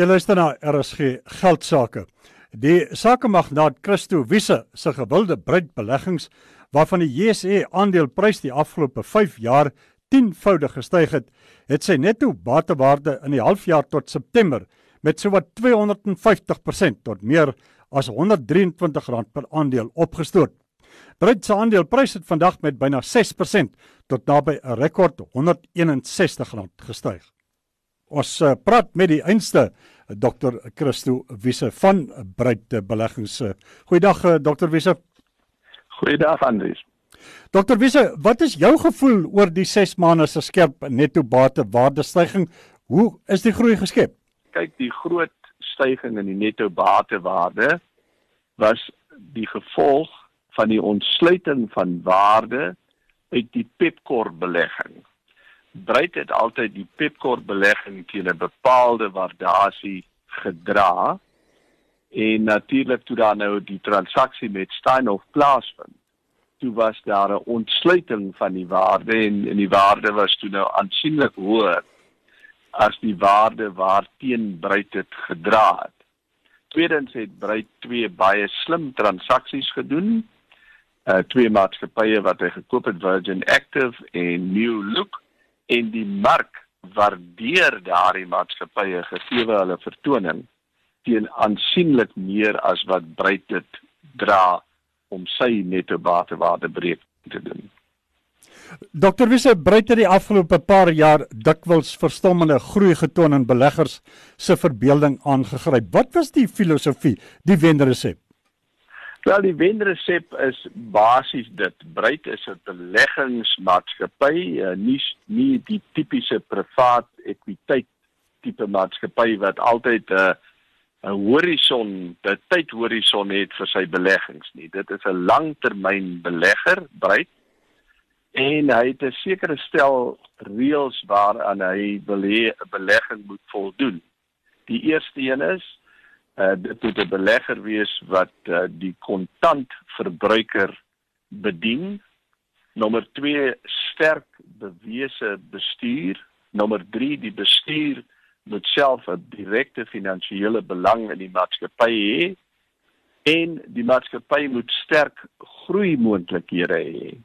Jy luister na RSG Geldsaake. Die sakemagnaat Christo Wiese se gewilde bruidbeleggings waarvan die JSE aandeleprys die afgelope 5 jaar 10voudig gestyg het, het sy netto batewaarde in die halfjaar tot September met sowat 250% tot meer as R123 per aandeel opgestoot. Bruid se aandeleprys het vandag met byna 6% tot naby 'n rekord R161 gestyg. Ons uh, praat met die einste Dr. Christo Wiese van Bruid Beleggings. Goeiedag uh, Dr. Wiese. Goeiedag Andries. Dr. Wiese, wat is jou gevoel oor die 6 maande se skerp netto bate waardestygings? Hoe is die groei geskep? Kyk, die groot stygings in die netto batewaarde was die gevolg van die ontsluiting van waarde uit die Pepkor belegging. Bruid het altyd die Pepkor belegging teen 'n bepaalde waardasie gedra en natuurlik toe daar nou die transaksie met Steinhoff plaasvind toe was daar 'n ontsluiting van die waarde en en die waarde was toe nou aansienlik hoër as die waarde waarteen Bruid het gedra het. Tweedens het Bruid twee baie slim transaksies gedoen. Uh twee maatskappye wat hy gekoop het Virgin Active en New Look en die mark waardeer daardie maatskappye gegee hulle vertoning teen aansienlik meer as wat Bruit dit dra om sy netto batewaarde breek te doen. Dokter Wisse Bruit het die afgelope paar jaar dikwels verstommende groei getoon in beleggers se verbeelding aangegryp. Wat was die filosofie, die wenresep? Wel die wenresep is basies dit. Bruit is 'n beleggingsmaatskappy, eh, nie nie die tipiese privaat ekwiteit tipe maatskappy wat altyd 'n uh, 'n horison, 'n tydhorison het vir sy beleggings nie. Dit is 'n langtermyn belegger, Bruit. En hy het 'n sekere stel reëls waaraan hy belegging moet voldoen. Die eerste een is uh, dit moet 'n belegger wees wat uh, die kontant verbruiker bedien. Nommer 2 sterk bewese bestuur. Nommer 3 die bestuur moet self 'n direkte finansiële belang in die maatskappy hê en die maatskappy moet sterk groei moontlikhede hê.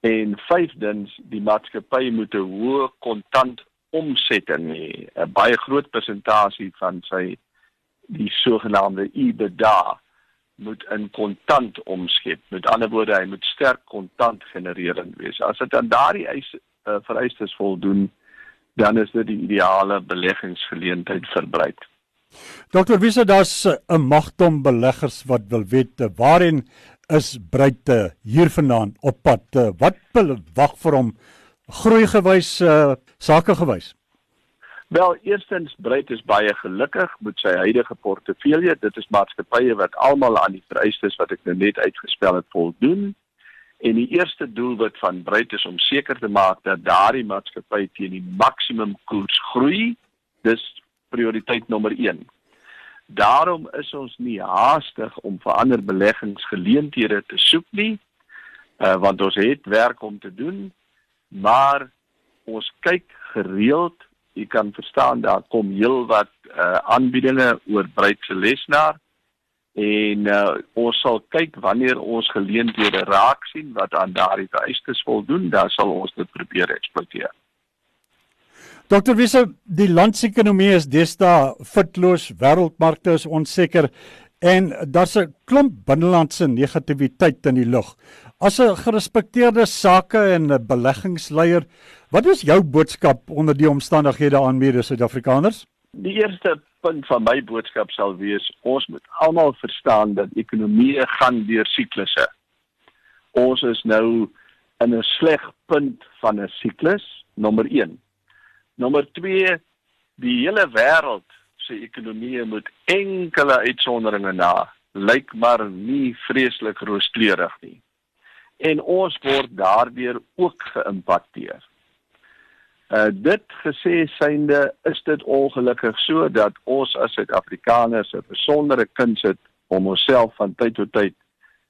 En vyfdens die maatskappy moet 'n hoë kontant omsetting hê. 'n Baie groot persentasie van sy die sogenaamde EBITDA moet in kontant omskep. Met ander woorde, hy moet sterk kontant genererend wees. As dit aan daardie eis uh, vereistes voldoen, dan is dit die ideale beleggingsgeleentheid vir Bruit. Dokter Wisse, daar's 'n magtom beleggers wat wil weet waarheen is Bruit hier vanaand op pad? Wat wag vir hom groei gewys, uh, sake gewys? Wel, eerstens Bruit is baie gelukkig met sy huidige portefeulje. Dit is maatskappye wat almal aan die vereistes wat ek nou net uitgespel het voldoen. En die eerste doelwit van Bruit is om seker te maak dat daardie maatskappy teen die maksimum koers groei. Dis prioriteit nommer 1. Daarom is ons nie haastig om vir ander beleggingsgeleenthede te soek nie, uh, want ons het werk om te doen, maar ons kyk gereeld jy kan verstaan daar kom heelwat uh, aanbiedinge oor breedse lesenaar en uh, ons sal kyk wanneer ons geleenthede raak sien wat aan daardie vereistes voldoen, dan sal ons dit probeer eksploiteer. Dokter Wisse, die landsekonomie is deesdae fitloos, wêreldmarkte is onseker en daar's 'n klomp binnelandse negativiteit in die lug. As 'n gerespekteerde sake en beleggingsleier, wat is jou boodskap onder die omstandighede aan mede Suid-Afrikaners? Die eerste punt van my boodskap sal wees ons moet almal verstaan dat ekonomieë gaan deur siklusse. Ons is nou in 'n sleg punt van 'n siklus, nommer 1. Nommer 2, die hele wêreld se ekonomie moet enkele uitsonderinge na lyk maar nie vreeslik rooskleurig nie. En ons word daardeur ook geïmpakteer. Uh dit gesê synde is dit ongelukkig so dat ons as Suid-Afrikaners 'n besondere kuns het om onsself van tyd tot tyd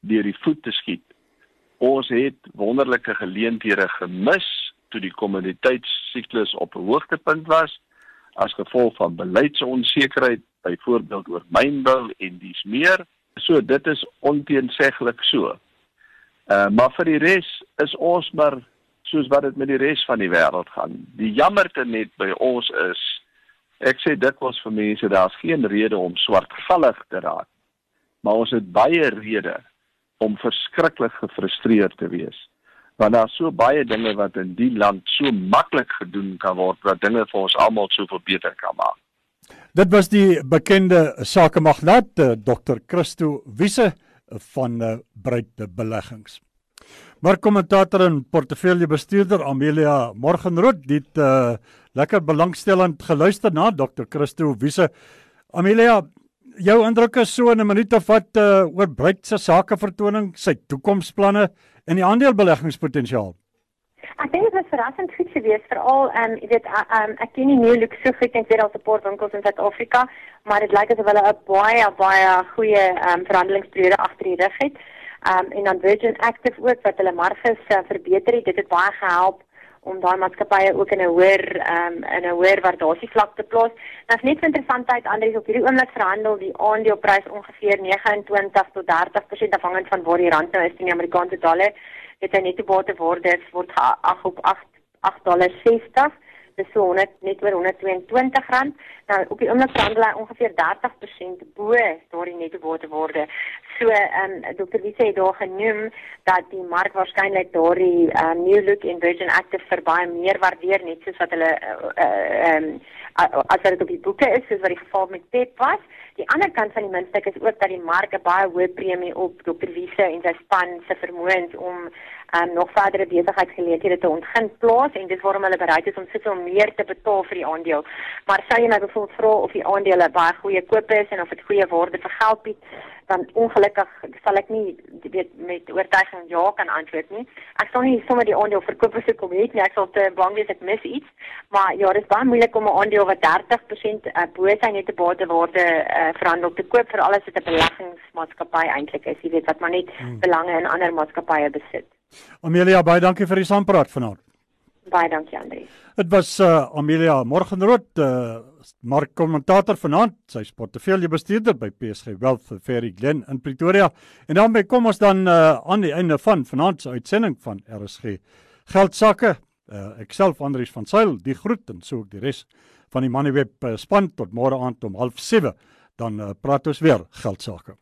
deur die voet te skiet. Ons het wonderlike geleenthede gemis toe die kommoditeitssiklus op 'n hoogtepunt was as gevolg van beleidsonsekerheid, byvoorbeeld oor mynbou en dies meer. So dit is onteenseglik so. Uh maar vir die res is ons maar soos wat dit met die res van die wêreld gaan. Die jammerte net by ons is ek sê dit was vir mense daar's geen rede om swartgallig te raak. Maar ons het baie redes om verskriklik gefrustreerd te wees. Want daar's so baie dinge wat in die land so maklik gedoen kan word wat dinge vir ons almal soveel beter kan maak. Dit was die bekende sakemagnaat eh, Dr. Christo Wiese van uh, Breite Beleggings. Maar kommentator en portefeuljebestuurder Amelia Morgenrood het uh, lekker belangstellend geluister na Dr. Christo Wiese. Amelia, jou indruk is so in 'n minuut of wat uh, oor Breite se sakevertoning, sy toekomsplanne en die aandelebeleggingspotensiaal. Ek dink dit was verrassend goed geweest veral ehm um, jy weet um, ek ken nie New Look so goed en weet al se portwinkels in Suid-Afrika, maar dit lyk asof hulle 'n baie baie goeie ehm um, verhandelingsperiode agter die rug het. Ehm um, en dan Virgin Active ook wat hulle marges uh, verbeter het, dit het baie gehelp om daai maatskappye ook in 'n hoër ehm um, in 'n hoër waardasievlak te plaas. Nou is net interessantheid Andries op hierdie oomblik verhandel die aandeleprys ongeveer 29 tot 30% afhangend van waar die rand nou is teen die Amerikaanse dollar het hy net bate word word ag op 8 8.60 dis so 100 net oor 122 rand. Nou op die oomblik handel hy ongeveer 30% bo daardie netto bate word so ehm um, dokter Wise het daar genoem dat die mark waarskynlik daardie uh, new look in Virgin Active vir baie meer waardeer net soos wat hulle ehm uh, uh, um, as dit op die boeke is soos wat die geval met Pep was Die ander kant van die muntstuk is ook dat die mark 'n baie hoë premie op Dr. Wiese en sy span se vermoëns om um, nog verdere besigheidsgeleenthede te ontgin plaas en dis waarom hulle bereid is om soveel meer te betaal vir die aandeel. Maar sou jy my byvoorbeeld vra of die aandele baie goeie koop is en of dit goeie waarde vir geld bied, dan ongelukkig sal ek nie weet met oortuiging ja kan antwoord nie. Ek sal nie sommer die aandeel verkoop as ek kom het nie. Ek sal te bang wees ek mis iets. Maar ja, dit is baie moeilik om 'n aandeel wat 30% uh, bo sy net te bate waarde uh, verhandel te koop vir alles wat 'n beleggingsmaatskappy eintlik is. Jy weet wat maar net hmm. belange in ander maatskappye besit. Amelia, baie dankie vir die saampraat vanaand. Baie dankie Andri. Dit was uh, Amelia Morgenrood, uh, markkommentator vanaand, sy portefeuljebestuurder by PSG Wealth vir Ferry Glen in Pretoria. En dan kom ons dan uh, aan die einde van vanaand se uitsending van RSG Geldsakke. Uh, ek self Andrius van Sail, die groet en so ook die res van die Moneyweb span tot môre aand om 07:30 dan uh, praat ons weer geldsaake.